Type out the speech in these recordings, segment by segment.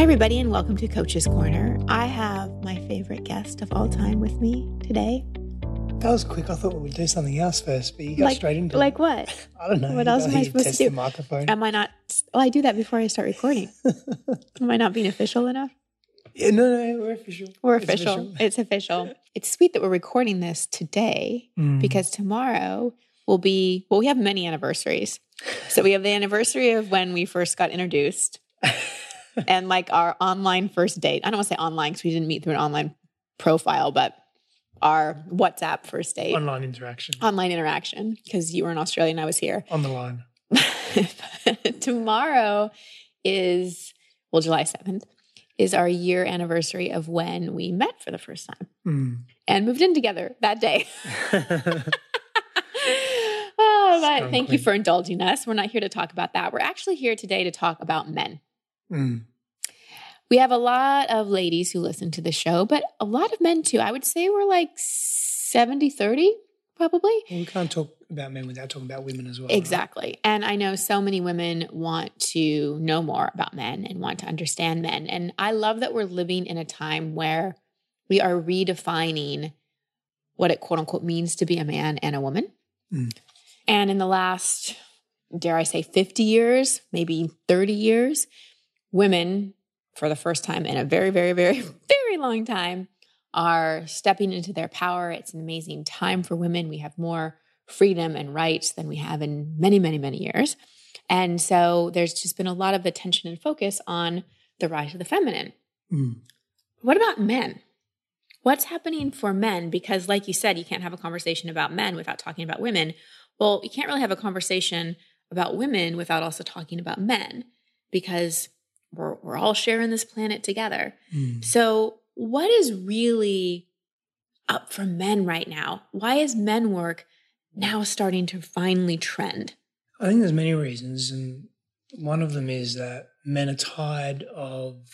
Hi, everybody, and welcome to Coach's Corner. I have my favorite guest of all time with me today. That was quick. I thought we would do something else first, but you got like, straight into like what? I don't know. what else am I supposed to do? The microphone. Am I not? Well, I do that before I start recording. Am I not being official enough? yeah, no, no, we're official. We're It's official. It's official. It's sweet that we're recording this today Mm. because tomorrow will be, well, we have many anniversaries. So we have the anniversary of when we first got introduced and like our online first date. I don't want to say online because we didn't meet through an online profile, but our WhatsApp first date, online interaction online interaction, because you were in Australia and I was here. on the line. tomorrow is, well, July 7th is our year anniversary of when we met for the first time Mm. and moved in together that day. oh, but Strong thank you for indulging us. We're not here to talk about that. We're actually here today to talk about men. Mm. We have a lot of ladies who listen to the show, but a lot of men too. I would say we're like 70 30, probably. Well, we can't talk about men without talking about women as well. right? Exactly. And I know so many women want to know more about men and want to understand men. And I love that we're living in a time where we are redefining what it quote unquote means to be a man and a woman. Mm. And in the last, dare I say, 50 years, maybe 30 years, women, for the first time in a very, very, very, very long time, are stepping into their power. It's an amazing time for women. We have more freedom and rights than we have in many, many, many years. And so there's just been a lot of attention and focus on the rise of the feminine. Mm. What about men? What's happening for men? Because, like you said, you can't have a conversation about men without talking about women. Well, you can't really have a conversation about women without also talking about men because we're, we're all sharing this planet together. Mm. So, what is really up for men right now? Why is men work now starting to finally trend? I think there's many reasons, and one of them is that men are tired of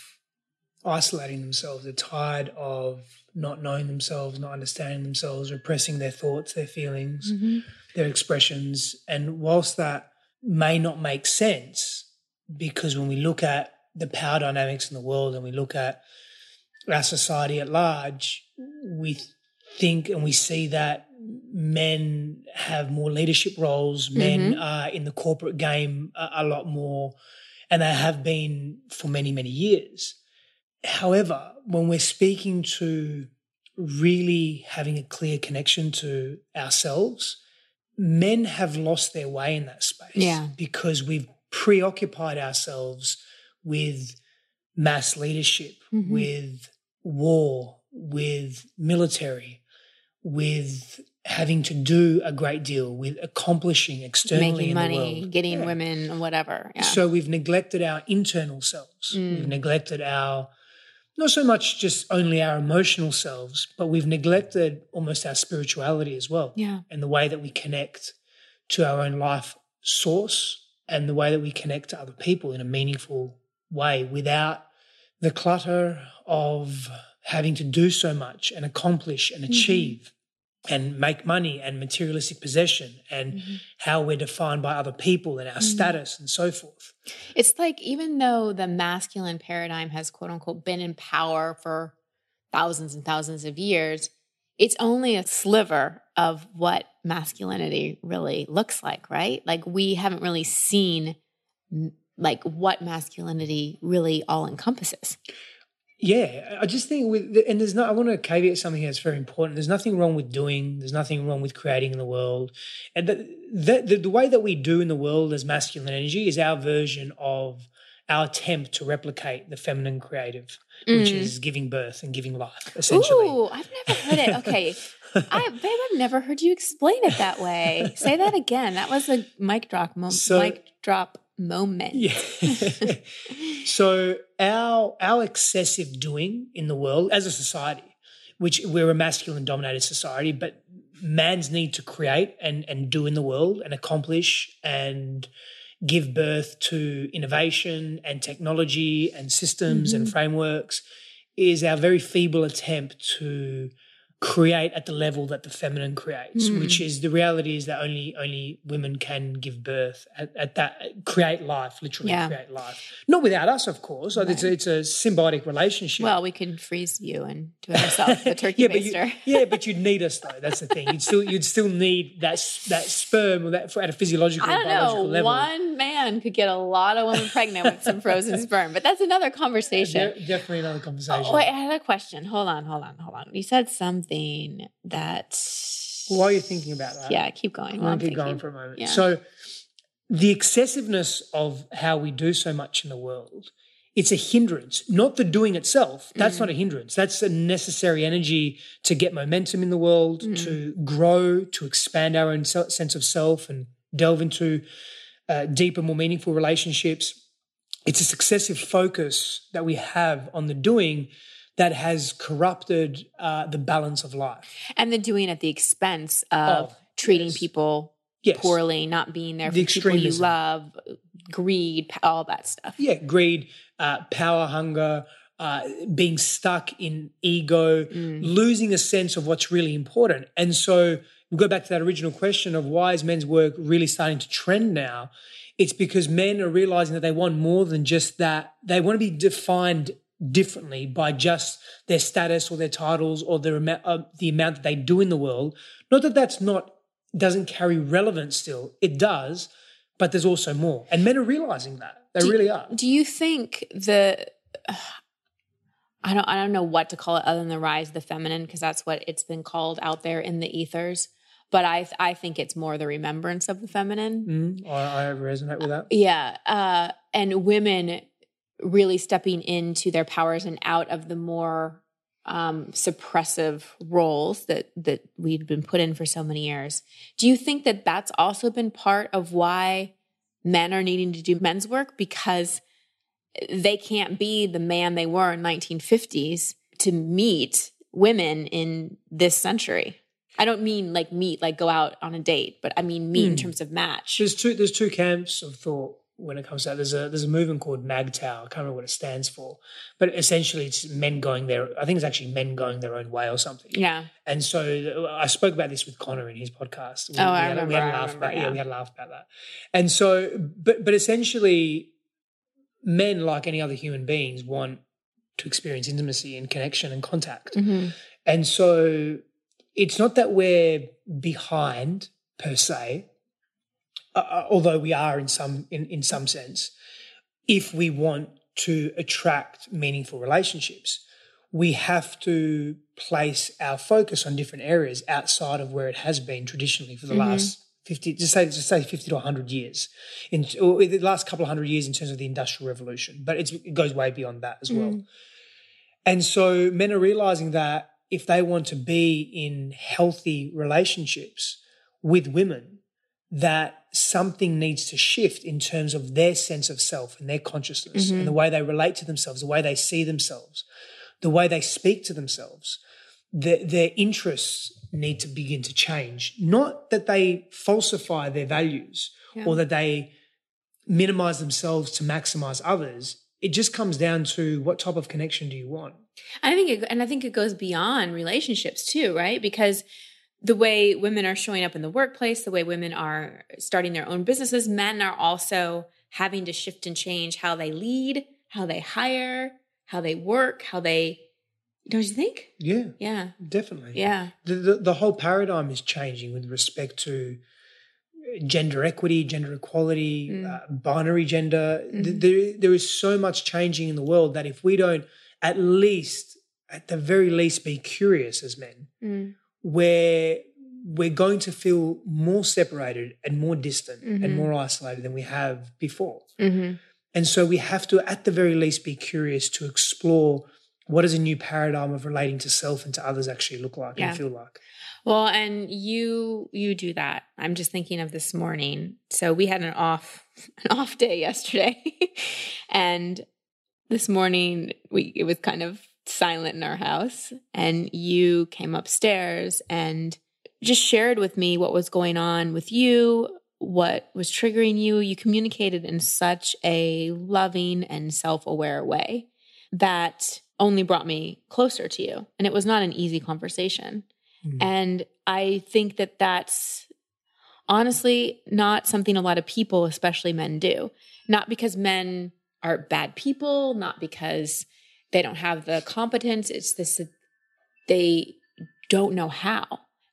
isolating themselves. They're tired of not knowing themselves, not understanding themselves, repressing their thoughts, their feelings, their expressions. And whilst that may not make sense, because when we look at the power dynamics in the world and we look at our society at large, we think and we see that men have more leadership roles, men mm-hmm. are in the corporate game a, a lot more, and they have been for many, many years. However, when we're speaking to really having a clear connection to ourselves, men have lost their way in that space Yeah. because we've preoccupied ourselves with mass leadership, Mhm. with war, with military, with having to do a great deal, with accomplishing externally Making in money, the world. getting Yeah. women, whatever. Yeah. So we've neglected our internal selves. Mm. We've neglected our, not so much just only our emotional selves, but we've neglected almost our spirituality as well yeah. and the way that we connect to our own life source and the way that we connect to other people in a meaningful way without the clutter of having to do so much and accomplish and achieve and make money and materialistic possession and Mhm. how we're defined by other people and our Mhm. status and so forth. It's like even though the masculine paradigm has quote unquote been in power for thousands and thousands of years, it's only a sliver of what masculinity really looks like, right? Like we haven't really seen like what masculinity really all encompasses. Yeah, I just think with and there's not. I want to caveat something here that's very important. There's nothing wrong with doing. There's nothing wrong with creating in the world, and the the, the, the way that we do in the world as masculine energy is our version of our attempt to replicate the feminine creative, which Mm. is giving birth and giving life, essentially. Ooh, I've never heard it. Okay. I, babe, I've never heard you explain it that way. Say that again. That was a mic drop, mo- So- mic drop moment. Yeah. so our our excessive doing in the world as a society, which we're a masculine dominated society, but man's need to create and and do in the world and accomplish and give birth to innovation and technology and systems and Mhm. frameworks is our very feeble attempt to create at the level that the feminine creates, Mm. which is the reality is that only only women can give birth at, at that create life, literally Yeah. create life. Not without us, of course. Like, It's a, it's a symbiotic relationship. Well, we can freeze you and do it ourselves, the turkey yeah, but you, baster. yeah, but you'd need us though. That's the thing. You'd still you'd still need that that sperm or that at a physiological I don't know. biological level. One man could get a lot of women pregnant with some frozen sperm, but that's another conversation. De- definitely another conversation. Oh, wait, I had a question. Hold on, hold on, hold on. You said something that. While you're thinking about that, Yeah, keep going. I'm while I'm going keep going thinking. for a moment. Yeah. So, the excessiveness of how we do so much in the world, it's a hindrance, not the doing itself. That's Mm. not a hindrance. That's a necessary energy to get momentum in the world, Mm. to grow, to expand our own sense of self and delve into uh, deeper, more meaningful relationships. It's a successive focus that we have on the doing that has corrupted uh, the balance of life. And the doing at the expense of Oh, treating yes. people Yes. poorly, not being there for the people you love, greed, all that stuff. yeah, greed, uh, power hunger, uh, being stuck in ego, Mm. losing a sense of what's really important. And so we go back to that original question of why is men's work really starting to trend now? It's because men are realizing that they want more than just that. They want to be defined differently by just their status or their titles or their amount, uh, the amount that they do in the world. Not that that's not doesn't carry relevance still. It does, but there's also more. And men are realizing that. They Do- really are. Do you think the I don't I don't know what to call it other than the rise of the feminine because that's what it's been called out there in the ethers. But I I think it's more the remembrance of the feminine. Mm, I, I resonate with that. Yeah, uh, and women really stepping into their powers and out of the more um, suppressive roles that that we've been put in for so many years. Do you think that that's also been part of why men are needing to do men's work because they can't be the man they were in 1950s to meet women in this century? I don't mean like meet, like go out on a date, but I mean meet in Hmm. terms of match. There's two. There's two camps of thought when it comes to that. There's a there's a movement called MGTOW. I can't remember what it stands for, but essentially it's men going their. I think it's actually men going their own way or something. Yeah. And so I spoke about this with Connor in his podcast. We, Oh, I we had, we remember, had I a laugh remember, about yeah. yeah. we had a laugh about that. And so, but but essentially, men like any other human beings want to experience intimacy and connection and contact. Mhm. And so it's not that we're behind per se, uh, uh, although we are in some in, in some sense. If we want to attract meaningful relationships, we have to place our focus on different areas outside of where it has been traditionally for the Mhm. last 50 just say just say 50 to 100 years in the last couple of hundred years in terms of the industrial revolution but it's, it goes way beyond that as well Mhm. and so men are realizing that if they want to be in healthy relationships with women, that something needs to shift in terms of their sense of self and their consciousness Mhm. and the way they relate to themselves, the way they see themselves, the way they speak to themselves. Their, their interests need to begin to change. Not that they falsify their values Yeah. or that they minimize themselves to maximize others. It just comes down to what type of connection do you want? I think it, and I think it goes beyond relationships too, right? Because the way women are showing up in the workplace, the way women are starting their own businesses, men are also having to shift and change how they lead, how they hire, how they work, how they don't you think? Yeah, Yeah. definitely. Yeah. The, the, the whole paradigm is changing with respect to gender equity, gender equality, Mm. uh, binary gender. Mhm. There, there is so much changing in the world that if we don't at least, at the very least, be curious as men, Mm. Where we're going to feel more separated and more distant Mhm. and more isolated than we have before. hmm And so we have to, at the very least, be curious to explore what does a new paradigm of relating to self and to others actually look like Yeah. and feel like. Well, and you you do that. I'm just thinking of this morning. So we had an off an off day yesterday. and this morning we it was kind of silent in our house and you came upstairs and just shared with me what was going on with you, what was triggering you. You communicated in such a loving and self-aware way that only brought me closer to you. And it was not an easy conversation. Mm. And I think that that's honestly not something a lot of people, especially men, do. Not because men are bad people, not because they don't have the competence. It's this, they don't know how.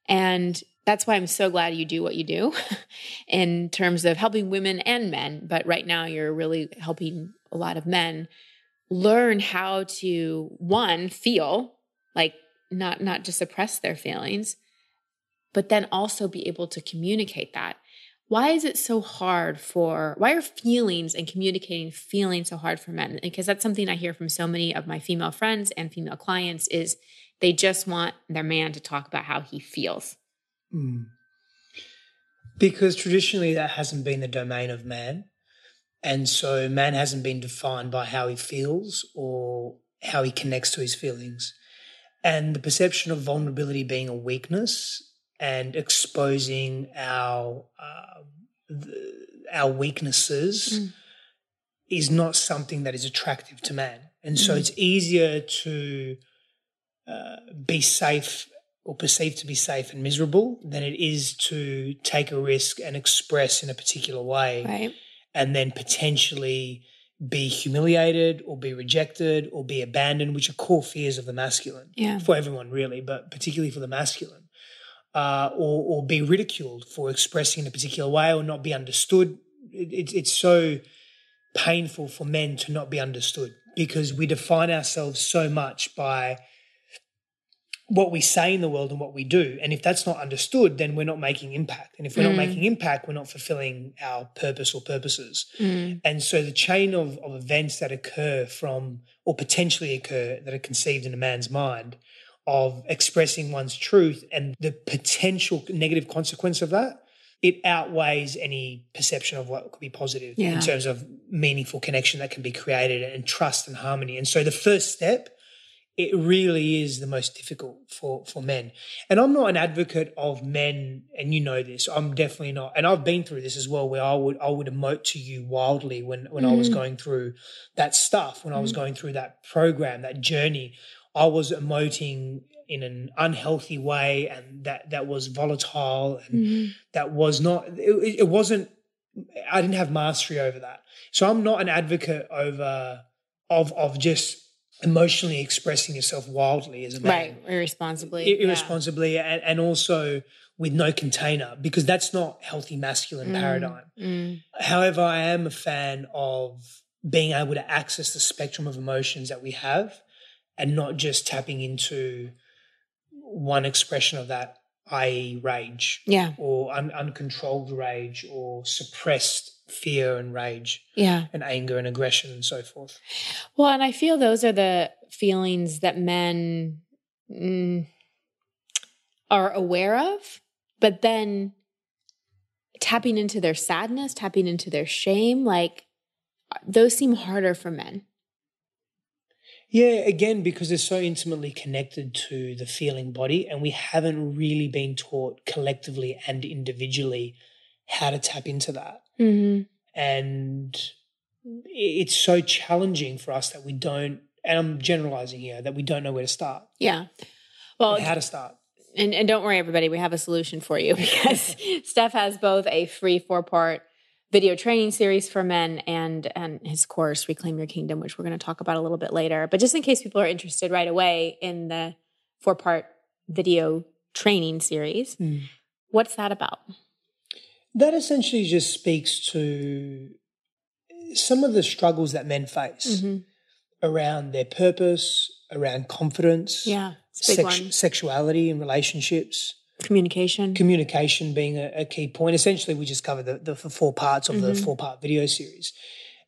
And that's why I'm so glad you do what you do in terms of helping women and men. But right now, you're really helping a lot of men learn how to one feel like not not to suppress their feelings but then also be able to communicate that why is it so hard for why are feelings and communicating feelings so hard for men because that's something i hear from so many of my female friends and female clients is they just want their man to talk about how he feels Mm. Because traditionally that hasn't been the domain of man. And so man hasn't been defined by how he feels or how he connects to his feelings. And the perception of vulnerability being a weakness and exposing our uh, the, our weaknesses Mm. is not something that is attractive to man. And so Mhm. it's easier to uh, be safe or perceived to be safe and miserable than it is to take a risk and express in a particular way right and then potentially be humiliated or be rejected or be abandoned, which are core fears of the masculine yeah for everyone, really, but particularly for the masculine, uh, or, or be ridiculed for expressing in a particular way or not be understood. It, it, it's so painful for men to not be understood because we define ourselves so much by what we say in the world and what we do. And if that's not understood, then we're not making impact. And if we're Mm. not making impact, we're not fulfilling our purpose or purposes. Mm. And so the chain of, of events that occur from, or potentially occur, that are conceived in a man's mind of expressing one's truth and the potential negative consequence of that, it outweighs any perception of what could be positive Yeah. in terms of meaningful connection that can be created and trust and harmony. And so the first step, it really is the most difficult for, for men. And I'm not an advocate of men, and you know this. I'm definitely not. And I've been through this as well, where I would I would emote to you wildly when when I was Mm. going through that stuff, when I was Mm. going through that program, that journey. I was emoting in an unhealthy way, and that that was volatile, and Mhm. that was not. It, it wasn't. I didn't have mastery over that. So I'm not an advocate over of of just emotionally expressing yourself wildly as a man right irresponsibly ir- irresponsibly and, and also with no container because that's not healthy masculine Mm. paradigm Mm. however i am a fan of being able to access the spectrum of emotions that we have and not just tapping into one expression of that i.e rage. Yeah. Or un- uncontrolled rage or suppressed fear and rage. Yeah. And anger and aggression and so forth. Well, and I feel those are the feelings that men mm, are aware of, but then tapping into their sadness, tapping into their shame, like those seem harder for men. Yeah, again, because they're so intimately connected to the feeling body, and we haven't really been taught collectively and individually how to tap into that. Mm-hmm. And it's so challenging for us that we don't, and I'm generalizing here, that we don't know where to start, Yeah. Well, how to start. and, and don't worry, everybody, we have a solution for you because Steph has both a free four part video training series for men and and his course Reclaim Your Kingdom, which we're going to talk about a little bit later. But just in case people are interested right away in the four part video training series, Mm. what's that about? That essentially just speaks to some of the struggles that men face Mm-hmm. around their purpose, around confidence, Yeah, it's a big sex- sexuality and relationships. Communication. communication being a, a key point. Essentially, we just covered the, the four parts of the Mhm. four part video series.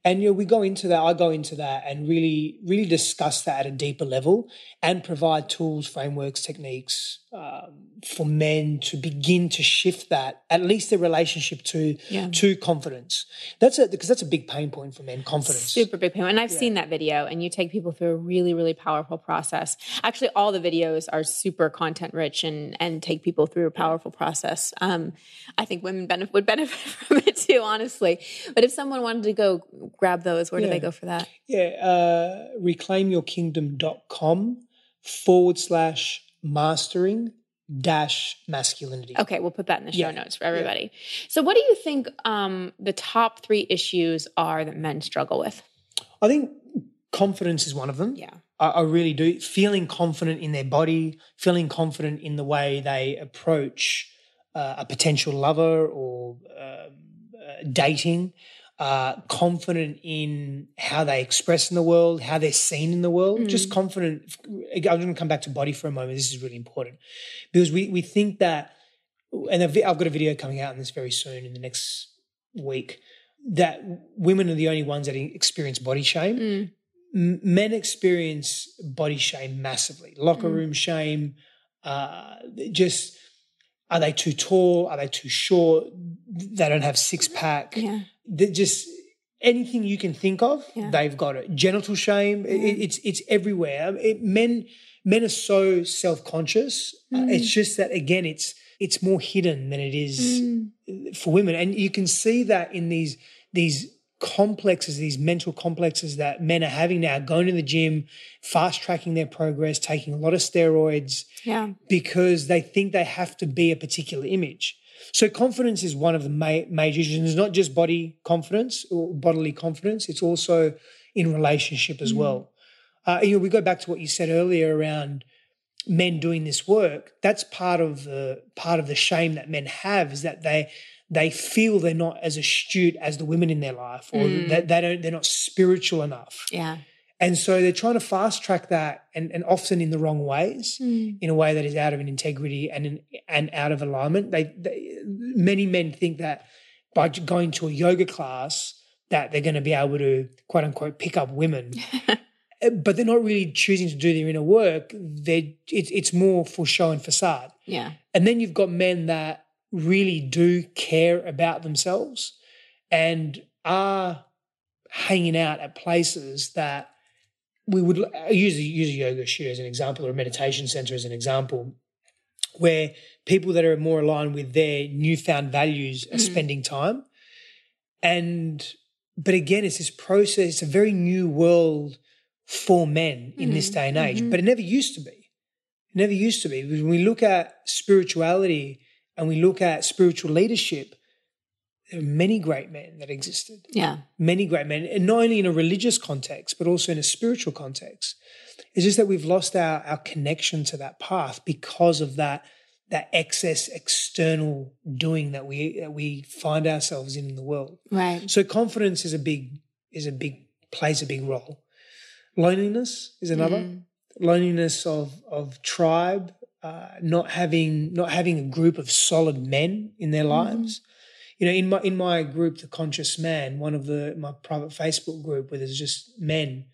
And you know, we go into that, I go into that and really, really discuss that at a deeper level and provide tools, frameworks, techniques um, for men to begin to shift that, at least the relationship to Yeah. to confidence. That's a because that's a big pain point for men. Confidence. Super big pain. point. And I've Yeah. seen that video, and you take people through a really, really powerful process. Actually, all the videos are super content rich and and take people through a powerful process. Um, I think women benefit, would benefit from it too, honestly. But if someone wanted to go grab those, where do they go for that? Yeah, uh, reclaimyourkingdom.com forward slash mastering dash masculinity. Okay, we'll put that in the show Yeah. notes for everybody. So, what do you think um, the top three issues are that men struggle with? I think confidence is one of them. Yeah. I, I really do. Feeling confident in their body, feeling confident in the way they approach uh, a potential lover or um, uh, dating, uh, confident in how they express in the world, how they're seen in the world, Mm. just confident. I'm going to come back to body for a moment. This is really important because we, we think that, and I've I've got a video coming out on this very soon in the next week, that women are the only ones that experience body shame Mm. men experience body shame massively locker Mm. room shame uh, just are they too tall are they too short they don't have six pack Yeah. They just anything you can think of Yeah. they've got it genital shame it- Yeah. it's it's everywhere it, men men are so self-conscious Uh, Mm. it's just that again it's it's more hidden than it is Mm. for women and you can see that in these these complexes these mental complexes that men are having now going to the gym fast tracking their progress taking a lot of steroids Yeah. because they think they have to be a particular image so confidence is one of the ma- major issues and it's not just body confidence or bodily confidence it's also in relationship as Mm. well uh, you know we go back to what you said earlier around men doing this work that's part of the part of the shame that men have is that they they feel they're not as astute as the women in their life or Mm. that they don't they're not spiritual enough Yeah. And so they're trying to fast track that and, and often in the wrong ways Mm. in a way that is out of an integrity and in, and out of alignment they, they many men think that by going to a yoga class that they're going to be able to quote unquote pick up women Uh, but they're not really choosing to do their inner work. They it's it's more for show and facade. Yeah. And then you've got men that really do care about themselves and are hanging out at places that we would use use a yoga studio as an example or a meditation center as an example, where people that are more aligned with their newfound values are Mhm. spending time. And but again, it's this process, it's a very new world for men in this Mhm, day and age. mhm. But it never used to be. It never used to be. When we look at spirituality and we look at spiritual leadership, there are many great men that existed Yeah. many great men, and not only in a religious context, but also in a spiritual context. It's just that we've lost our, our connection to that path because of that that excess external doing that we that we find ourselves in in the world. Right. So confidence is a big is a big plays a big role. Loneliness is another Mm. loneliness of of tribe, uh, not having not having a group of solid men in their lives. You know, in my in my group, the Conscious Man, one of the my private Facebook group where there's just men.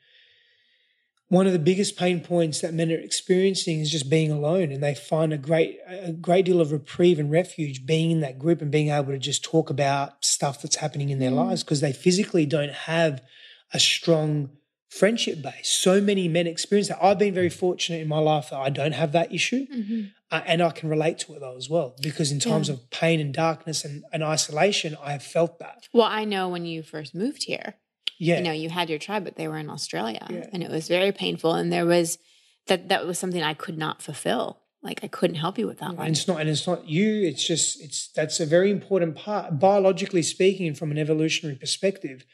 One of the biggest pain points that men are experiencing is just being alone, and they find a great a great deal of reprieve and refuge being in that group and being able to just talk about stuff that's happening in their Mm. lives because they physically don't have a strong friendship base. So many men experience that. I've been very fortunate in my life that I don't have that issue, Mhm. Uh, and I can relate to it though as well. Because in times Yeah. of pain and darkness and, and isolation, I have felt that. Well, I know when you first moved here, Yeah, you know, you had your tribe, but they were in Australia, Yeah. and it was very painful. And there was that that was something I could not fulfill. Like I couldn't help you with that one. and it's not, and it's not you. It's just, it's that's a very important part. Biologically speaking, and from an evolutionary perspective,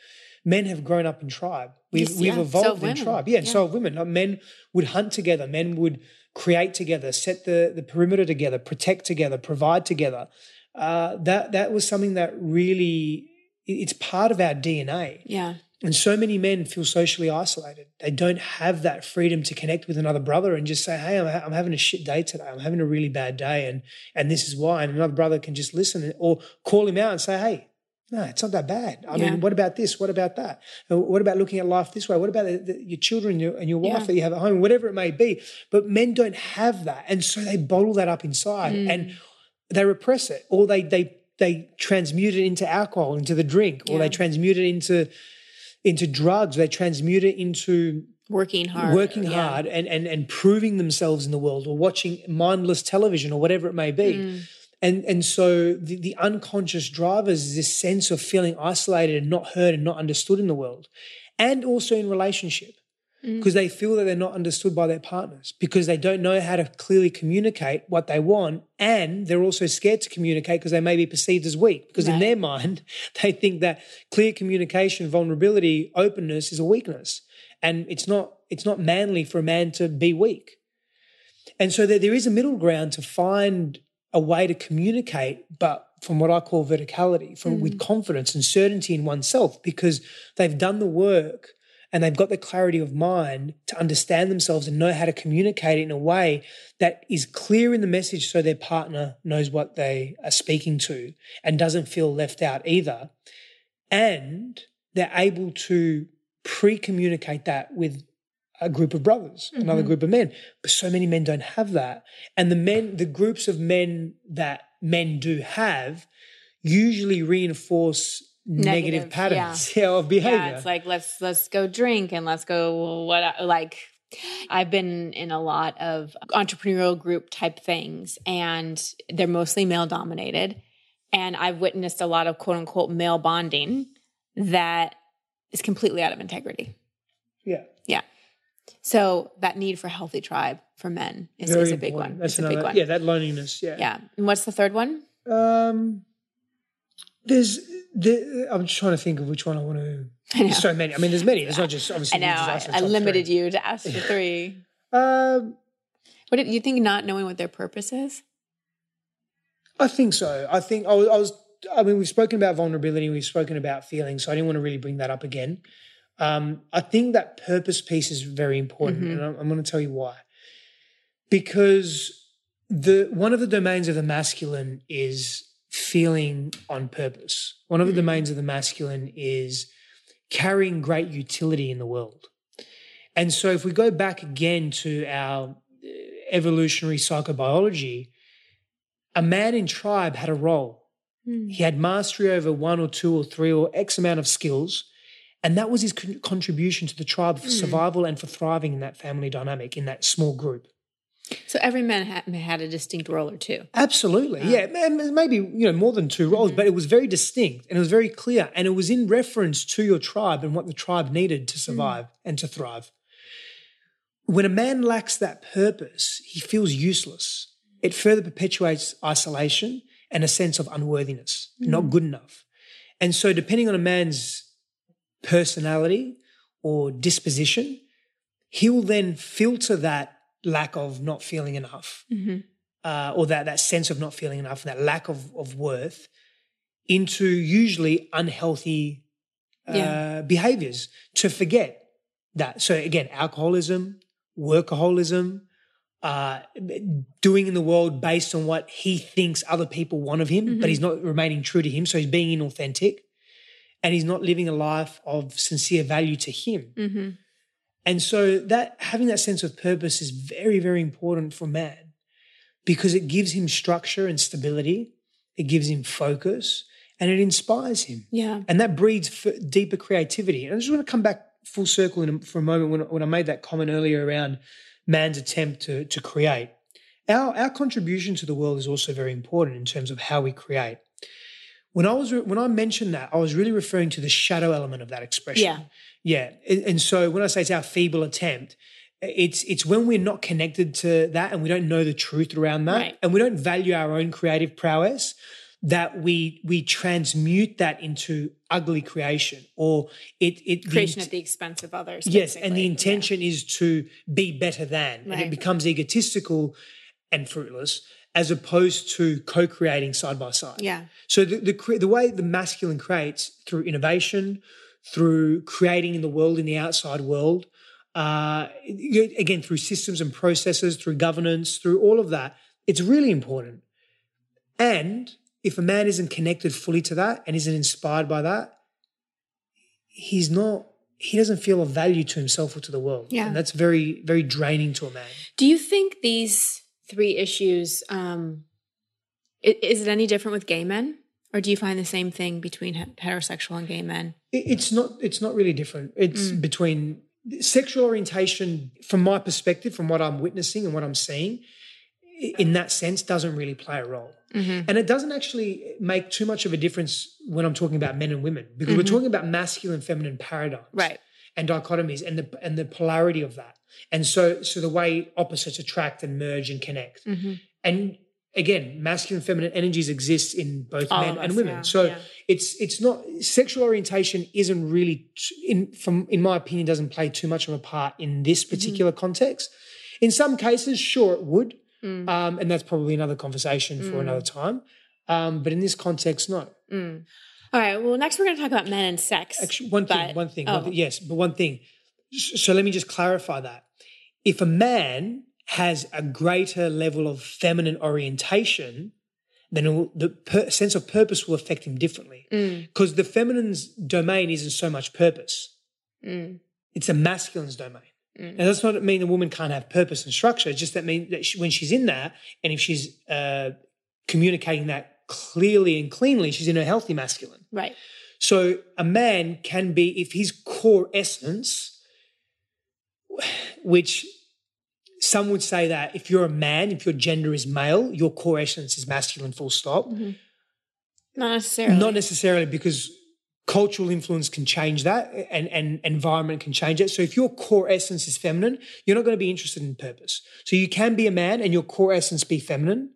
men have grown up in tribe. We've Yes, we've yeah. So evolved have in women. tribe. Yeah, and Yeah. so have women. Like, men would hunt together. Men would create together, set the the perimeter together, protect together, provide together. Uh, that that was something that really it's part of our DNA. yeah. And so many men feel socially isolated. They don't have that freedom to connect with another brother and just say, "Hey, I'm, ha- I'm having a shit day today. I'm having a really bad day, and and this is why." And another brother can just listen or call him out and say, "Hey, no, it's not that bad. I Yeah. mean, what about this? What about that? Uh, What about looking at life this way? What about the, the, your children and your, and your wife Yeah. that you have at home? Whatever it may be. But men don't have that, and so they bottle that up inside Mm. and they repress it, or they they they transmute it into alcohol, into the drink, or Yeah. they transmute it into into drugs. They transmute it into Working hard. working hard and, and and proving themselves in the world, or watching mindless television, or whatever it may be. Mm. And and so the, the unconscious drivers is this sense of feeling isolated and not heard and not understood in the world, and also in relationship, Mm. because they feel that they're not understood by their partners because they don't know how to clearly communicate what they want, and they're also scared to communicate because they may be perceived as weak. Because in their mind, they think that clear communication, vulnerability, openness is a weakness, and it's not. It's not manly for a man to be weak. And so there, there is a middle ground to find a way to communicate, but from what I call verticality, from with mm. confidence and certainty in oneself, because they've done the work and they've got the clarity of mind to understand themselves and know how to communicate in a way that is clear in the message so their partner knows what they are speaking to and doesn't feel left out either. And they're able to pre-communicate that with a group of brothers, another Mhm. group of men. But so many men don't have that. And the men, the groups of men that men do have usually reinforce negative, Negative, patterns yeah. of behavior. Yeah, it's like let's let's go drink and let's go what like I've been in a lot of entrepreneurial group type things and they're mostly male dominated and I've witnessed a lot of quote unquote male bonding that is completely out of integrity. yeah. So that need for healthy tribe for men is, is a big important. one. That's it's another, a big one. Yeah, that loneliness. Yeah. yeah. And what's the third one? Um, there's, there, I'm just trying to think of which one I want to. I. There's so many. I mean, there's many. There's not just obviously. I know. I, I limited you to ask for three. Um, What did you think? Not knowing what their purpose is. I think so. I think I was, I was. I mean, we've spoken about vulnerability. We've spoken about feelings. So I didn't want to really bring that up again. Um, I think that purpose piece is very important, Mhm. and I'm, I'm going to tell you why. Because the one of the domains of the masculine is feeling on purpose. One of the Mhm. domains of the masculine is carrying great utility in the world. And so, if we go back again to our uh, evolutionary psychobiology, a man in tribe had a role. He had mastery over one or two or three or X amount of skills. And that was his con- contribution to the tribe for Mm. survival and for thriving in that family dynamic, in that small group. So every man had, a distinct role or two. Absolutely. Wow. Yeah. Maybe, you know, more than two roles, Mhm. but it was very distinct and it was very clear. And it was in reference to your tribe and what the tribe needed to survive and to thrive. When a man lacks that purpose, he feels useless. It further perpetuates isolation and a sense of unworthiness, not good enough. And so, depending on a man's personality or disposition, he will then filter that lack of not feeling enough Mm-hmm. uh, or that, that sense of not feeling enough and that lack of, of worth into usually unhealthy uh, Yeah. behaviors to forget that. So, again, alcoholism, workaholism, uh, doing in the world based on what he thinks other people want of him, Mhm. but he's not remaining true to him. So, he's being inauthentic and he's not living a life of sincere value to him. Mm-hmm. And so that having that sense of purpose is very, very important for man because it gives him structure and stability. It gives him focus and it inspires him. Yeah. And that breeds f- deeper creativity. And I just want to come back full circle in a, for a moment when, when I made that comment earlier around man's attempt to, to create. Our, our contribution to the world is also very important in terms of how we create. When I was when I mentioned that, I was really referring to the shadow element of that expression. Yeah. Yeah. And, and so when I say it's our feeble attempt, it's it's when we're not connected to that and we don't know the truth around that Right. and we don't value our own creative prowess that we we transmute that into ugly creation or it it Creation int- at the expense of others. yes and basically. the Yeah. intention is to be better than and it becomes egotistical and fruitless as opposed to co-creating side by side Yeah. so the, the the way the masculine creates through innovation, through creating in the world, in the outside world, uh, again through systems and processes, through governance, through all of that, it's really important. And if a man isn't connected fully to that and isn't inspired by that, he's not he doesn't feel of value to himself or to the world. Yeah. And that's very, very draining to a man. Do you think these three issues, um, is it any different with gay men? Or do you find the same thing between heterosexual and gay men? It's not it's not really different. It's mm. between sexual orientation, from my perspective, from what I'm witnessing and what I'm seeing, in that sense, doesn't really play a role. Mm-hmm. And it doesn't actually make too much of a difference when I'm talking about men and women, because we're mm-hmm. talking about masculine, feminine paradigms. Right. and dichotomies and the and the polarity of that. And so so the way opposites attract and merge and connect. Mm-hmm. And again, masculine and feminine energies exist in both All men of and women. yeah, so yeah. it's it's not sexual orientation isn't really in from in my opinion doesn't play too much of a part in this Mm-hmm. particular context. In some cases, sure it would. Mm. Um, and that's probably another conversation for another time. Um, but in this context, no. All right. Well, next we're going to talk about men and sex. Actually, one thing, But- one thing, oh. one thing, yes, but one thing. So let me just clarify that. If a man has a greater level of feminine orientation, then will, the per- sense of purpose will affect him differently. Mm. Because the feminine's domain isn't so much purpose; Mm. it's a masculine's domain. And that's not mean a woman can't have purpose and structure. It's just that mean that she, when she's in that, and if she's uh, communicating that clearly and cleanly, she's in a healthy masculine. Right. So a man can be, if his core essence, which some would say that if you're a man, if your gender is male, your core essence is masculine, full stop. Mm-hmm. Not necessarily. Not necessarily because cultural influence can change that and, and environment can change it. So if your core essence is feminine, you're not going to be interested in purpose. So you can be a man and your core essence be feminine,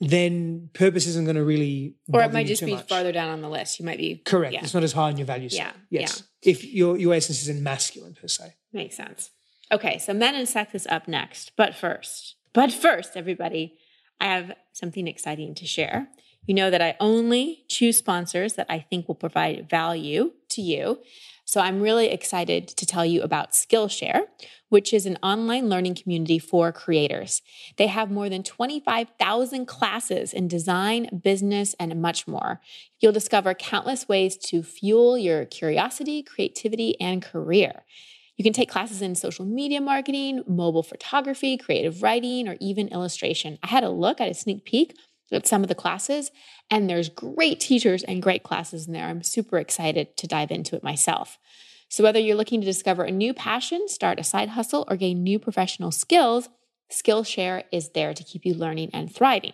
then purpose isn't going to really or it might just be much. farther down on the list. You might be Correct. Yeah. It's not as high on your values. Yeah, Yes. If your your essence isn't masculine per se. Makes sense. Okay, so men and sex is up next. But first, but first, everybody, I have something exciting to share. You know that I only choose sponsors that I think will provide value to you. So I'm really excited to tell you about Skillshare, which is an online learning community for creators. They have more than 25,000 classes in design, business, and much more. You'll discover countless ways to fuel your curiosity, creativity, and career. You can take classes in social media marketing, mobile photography, creative writing, or even illustration. I had a look at a sneak peek at some of the classes, and there's great teachers and great classes in there. I'm super excited to dive into it myself. So, whether you're looking to discover a new passion, start a side hustle, or gain new professional skills, Skillshare is there to keep you learning and thriving.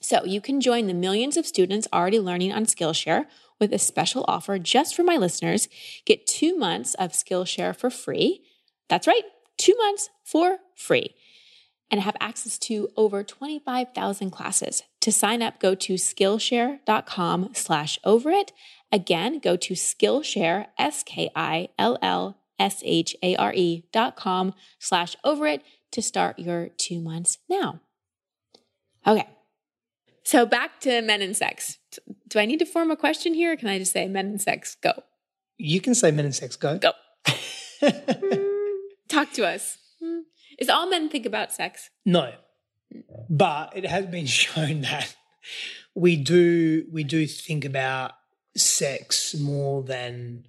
So, you can join the millions of students already learning on Skillshare with a special offer just for my listeners. Get two months of Skillshare for free. That's right, two months for free. And have access to over 25,000 classes. To sign up, go to Skillshare.com slash over it. Again, go to Skillshare, S K I L L S H A R E dot com slash over it to start your two months now. Okay. So back to men and sex. Do I need to form a question here? Or can I just say men and sex? Go. You can say men and sex go. Go. Talk to us. Is all men think about sex? No. But it has been shown that we do we do think about sex more than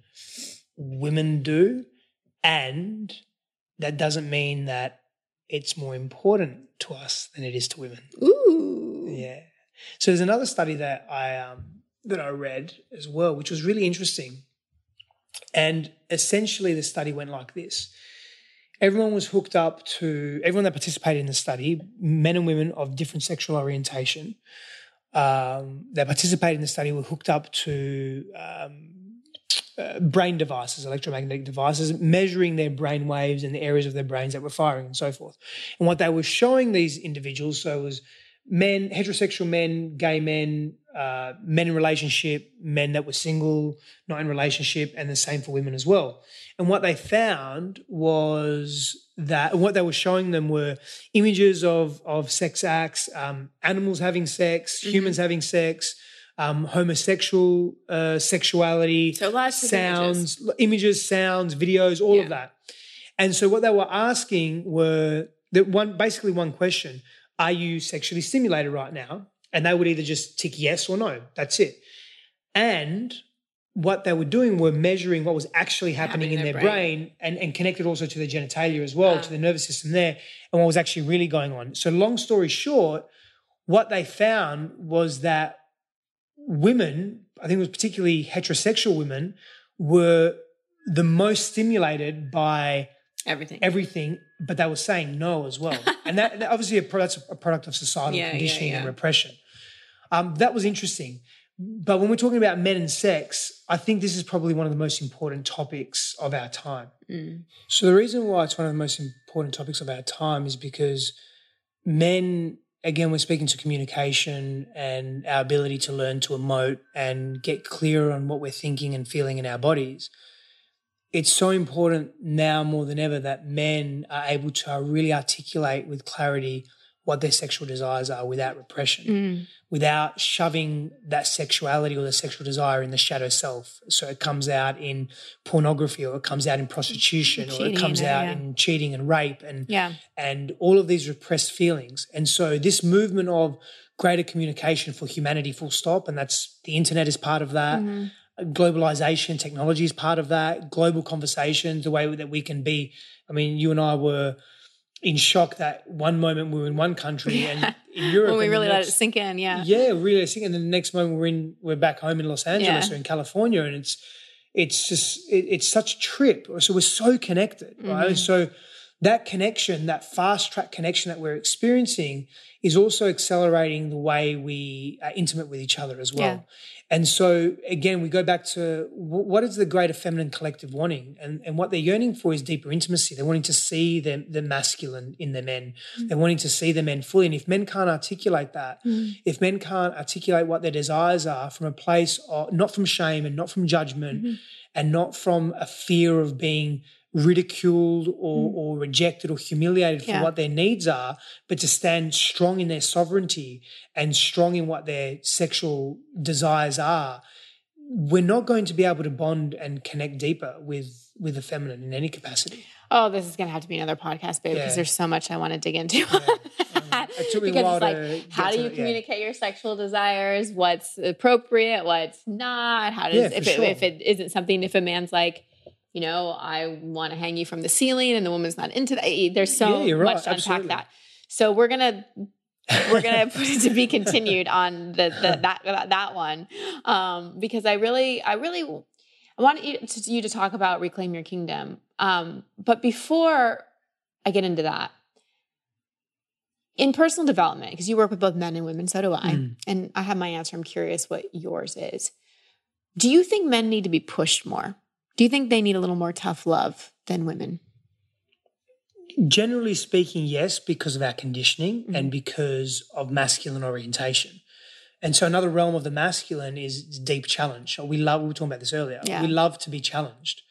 women do. And that doesn't mean that it's more important to us than it is to women. Ooh. Yeah. So there's another study that I um, that I read as well, which was really interesting. And essentially, the study went like this: everyone was hooked up to everyone that participated in the study, men and women of different sexual orientation. Um, that participated in the study were hooked up to um, uh, brain devices, electromagnetic devices, measuring their brain waves and the areas of their brains that were firing and so forth. And what they were showing these individuals, so was men, heterosexual men, gay men, uh, men in relationship, men that were single, not in relationship, and the same for women as well. And what they found was that what they were showing them were images of of sex acts, um, animals having sex, humans having sex, um, homosexual uh, sexuality, So sounds, images. sounds, videos, all Yeah. of that. And so what they were asking were that one basically one question: Are you sexually stimulated right now? and they would either just tick yes or no. That's it. And what they were doing were measuring what was actually happening, Happening in their their brain, brain. and, and connected also to their genitalia as well, Wow. to the ah. nervous system there, and what was actually really going on. So, long story short, what they found was that women, I think it was particularly heterosexual women, were the most stimulated by Everything. everything, but they were saying no as well. and that, that obviously a, pro- that's a product of societal Yeah, yeah, conditioning and repression. Um, that was interesting. But when we're talking about men and sex, I think this is probably one of the most important topics of our time. Mm. So the reason why it's one of the most important topics of our time is because men, again, we're speaking to communication and our ability to learn to emote and get clearer on what we're thinking and feeling in our bodies. It's so important now more than ever that men are able to really articulate with clarity what their sexual desires are without repression Mm. without shoving that sexuality or the sexual desire in the shadow self. So it comes out in pornography or it comes out in prostitution or it comes yeah, out yeah. in cheating and rape and Yeah. and all of these repressed feelings. And so this movement of greater communication for humanity full stop and that's the internet is part of that. Mhm. Globalization, technology is part of that. Global conversations, the way that we can be. I mean, you and I were in shock that one moment we were in one country and in Europe. When we really let it sink in. Yeah. yeah, really. I think, and then the next moment we're in, we're back home in Los Angeles Yeah. or in California, and it's, it's just, it, it's such a trip. So we're so connected, right? Mhm. So that connection, that fast track connection that we're experiencing, is also accelerating the way we are intimate with each other as well. Yeah. And so again, we go back to what is the greater feminine collective wanting, and and what they're yearning for is deeper intimacy. They're wanting to see the the masculine in the men. They're wanting to see the men fully. And if men can't articulate that, Mm. if men can't articulate what their desires are from a place of not from shame and not from judgment Mhm. and not from a fear of being ridiculed or, or rejected or humiliated for Yeah. what their needs are, but to stand strong in their sovereignty and strong in what their sexual desires are, we're not going to be able to bond and connect deeper with with the feminine in any capacity. Oh, this is going to have to be another podcast, babe, because there's so much I want to dig into. Um, it took me a because while it's like, to how do you it, yeah. communicate your sexual desires? What's appropriate? What's not? How does Yeah, for if it, if it isn't something? If a man's like, you know, I want to hang you from the ceiling, and the woman's not into that. eh, There's so Yeah, right, much to unpack absolutely. that. So we're gonna we're gonna put it to be continued on the, the that that that one um, because I really I really I want you to, you to talk about reclaim your kingdom. Um, but before I get into that, in personal development, because you work with both men and women, so do I, Mm. and I have my answer. I'm curious what yours is. Do you think men need to be pushed more? Do you think they need a little more tough love than women? Generally speaking, yes, because of our conditioning Mhm. and because of masculine orientation. And so another realm of the masculine is deep challenge. We love, we were talking about this earlier. Yeah. We love to be challenged.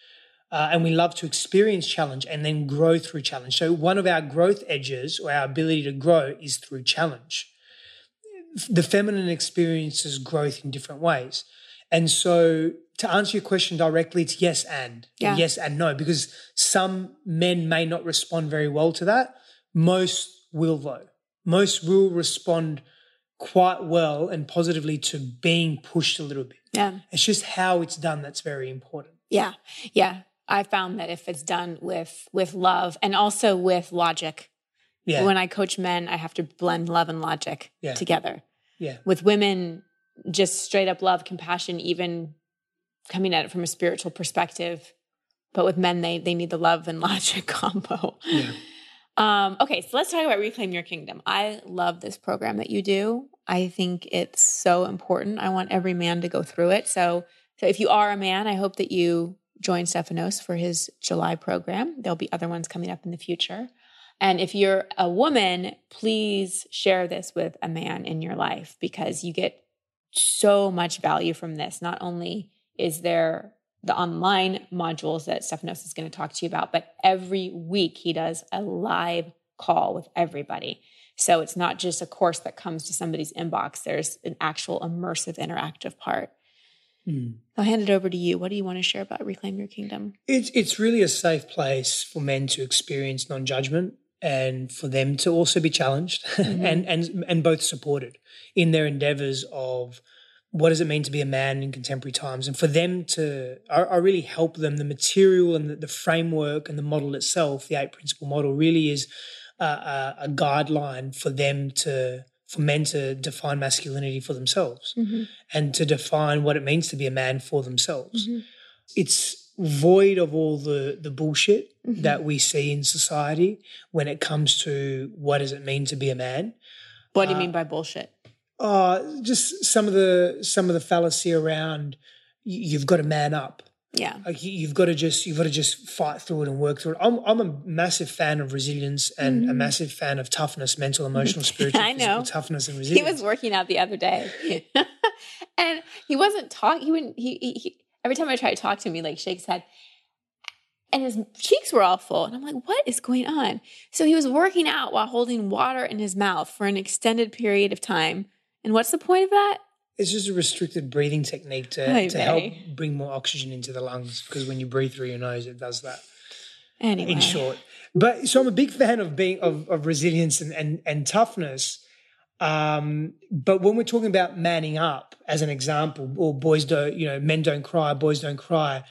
Uh, and we love to experience challenge and then grow through challenge. So one of our growth edges or our ability to grow is through challenge. The feminine experiences growth in different ways. And so to answer your question directly, it's yes and. Yeah. Yes and no, because some men may not respond very well to that. Most will though. Most will respond quite well and positively to being pushed a little bit. Yeah. It's just how it's done that's very important. Yeah. Yeah. I found that if it's done with with love and also with logic. Yeah. When I coach men, I have to blend love and logic Yeah. together. yeah. With women, just straight up love, compassion, even coming at it from a spiritual perspective. But with men, they they need the love and logic combo. Yeah. Um, okay, so let's talk about Reclaim Your Kingdom. I love this program that you do. I think it's so important. I want every man to go through it. So, so if you are a man, I hope that you join Stephanos for his July program. There'll be other ones coming up in the future. And if you're a woman, please share this with a man in your life because you get so much value from this. Not only is there the online modules that Stephanos is going to talk to you about, but every week he does a live call with everybody. So it's not just a course that comes to somebody's inbox, there's an actual immersive, interactive part. Mm. I'll hand it over to you. What do you want to share about Reclaim Your Kingdom? It's it's really a safe place for men to experience non-judgment and for them to also be challenged Mm-hmm. and and and both supported in their endeavors of what does it mean to be a man in contemporary times and for them to I, I really help them the material and the, the framework and the model itself the eight principle model really is a, a, a guideline for them to for men to define masculinity for themselves Mhm. and to define what it means to be a man for themselves Mhm. it's void of all the the bullshit Mhm. that we see in society when it comes to what does it mean to be a man What do you Uh, mean by bullshit? Uh just some of the some of the fallacy around you've got to man up Yeah. like you- you've got to just you've got to just fight through it and work through it i'm, I'm a massive fan of resilience and a Mhm. massive fan of toughness mental emotional spiritual I know. toughness and resilience. He was working out the other day, and he wasn't talking. He wouldn't. He, he, he every time I try to talk to him, he like shakes his head, and his cheeks were all full. And I'm like, "What is going on?" So he was working out while holding water in his mouth for an extended period of time. And what's the point of that? it's just a restricted breathing technique to, to help bring more oxygen into the lungs because when you breathe through your nose it does that Anyway, in short. But so I'm a big fan of being of, of resilience and, and and toughness. Um, but when we're talking about manning up, as an example, or boys don't, you know, men don't cry, boys don't cry.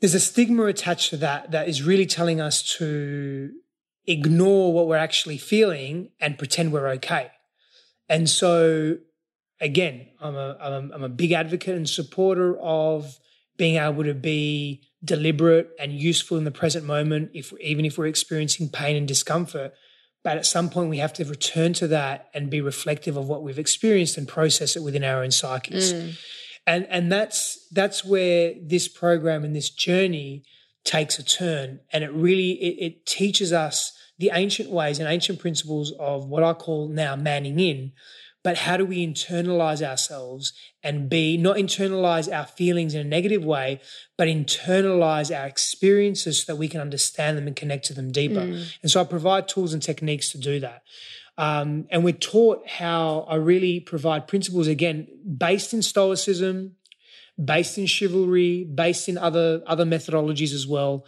There's a stigma attached to that that is really telling us to ignore what we're actually feeling and pretend we're okay. And so, again, I'm a I'm a, I'm a big advocate and supporter of being able to be deliberate and useful in the present moment if even if we're experiencing pain and discomfort. But at some point we have to return to that and be reflective of what we've experienced and process it within our own psyches Mm. and and that's that's where this program and this journey takes a turn. And it really it, it teaches us the ancient ways and ancient principles of what i call now manning in. But how do we internalize ourselves and be not internalize our feelings in a negative way but internalize our experiences so that we can understand them and connect to them deeper? Mm. and so i provide tools and techniques to do that. Um, and we're taught how I really provide principles again based in stoicism, based in chivalry, based in other other methodologies as well,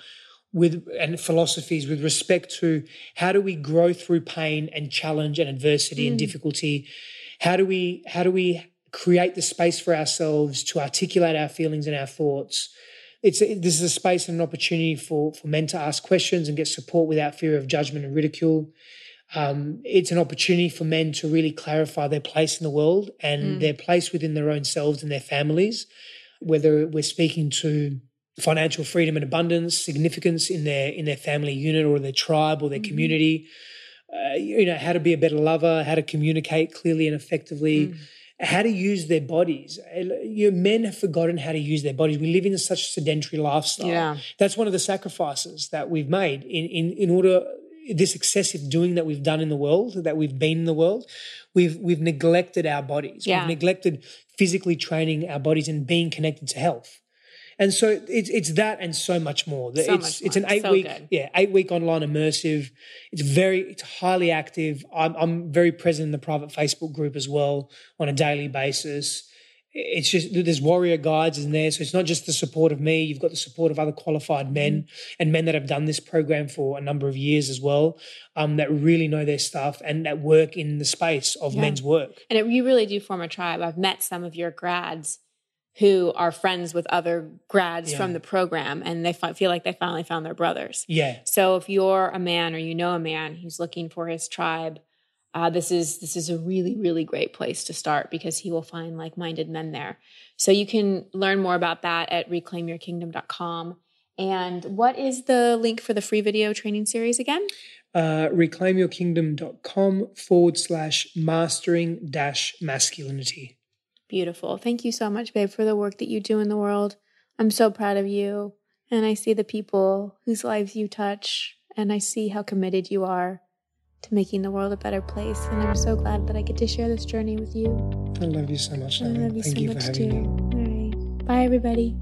with and philosophies with respect to how do we grow through pain and challenge and adversity and Mm. difficulty. How do we how do we create the space for ourselves to articulate our feelings and our thoughts? It's a, this is a space and an opportunity for for men to ask questions and get support without fear of judgment and ridicule um, it's an opportunity for men to really clarify their place in the world and Mm. their place within their own selves and their families, whether we're speaking to financial freedom and abundance, significance in their in their family unit or their tribe or their Mhm. community. Uh, you know how to be a better lover, how to communicate clearly and effectively, Mm. how to use their bodies. You know, men have forgotten how to use their bodies. We live in such a sedentary lifestyle Yeah. that's one of the sacrifices that we've made in, in, in order this excessive doing that we've done in the world, that we've been in the world, we've we've neglected our bodies. Yeah. We've neglected physically training our bodies and being connected to health. And so it's it's that and so much more. So it's much it's an eight So week good. yeah eight week online immersive. It's very it's highly active. I'm I'm very present in the private Facebook group as well on a daily basis it's just there's warrior guides in there so it's not just the support of me you've got the support of other qualified men Mm-hmm. and men that have done this program for a number of years as well um, that really know their stuff and that work in the space of Yeah. men's work And it, you really do form a tribe. I've met some of your grads who are friends with other grads Yeah. from the program, and they feel like they finally found their brothers. yeah So if you're a man or you know a man who's looking for his tribe, uh, this is this is a really really great place to start because he will find like-minded men there. So you can learn more about that at reclaimyourkingdom.com. And what is the link for the free video training series again? uh, reclaimyourkingdom.com forward slash mastering dash masculinity Beautiful. Thank you so much, babe, for the work that you do in the world. I'm so proud of you. And I see the people whose lives you touch, and I see how committed you are to making the world a better place. And I'm so glad that I get to share this journey with you. i love you so much I love you thank so you much too. me All right. Bye, everybody.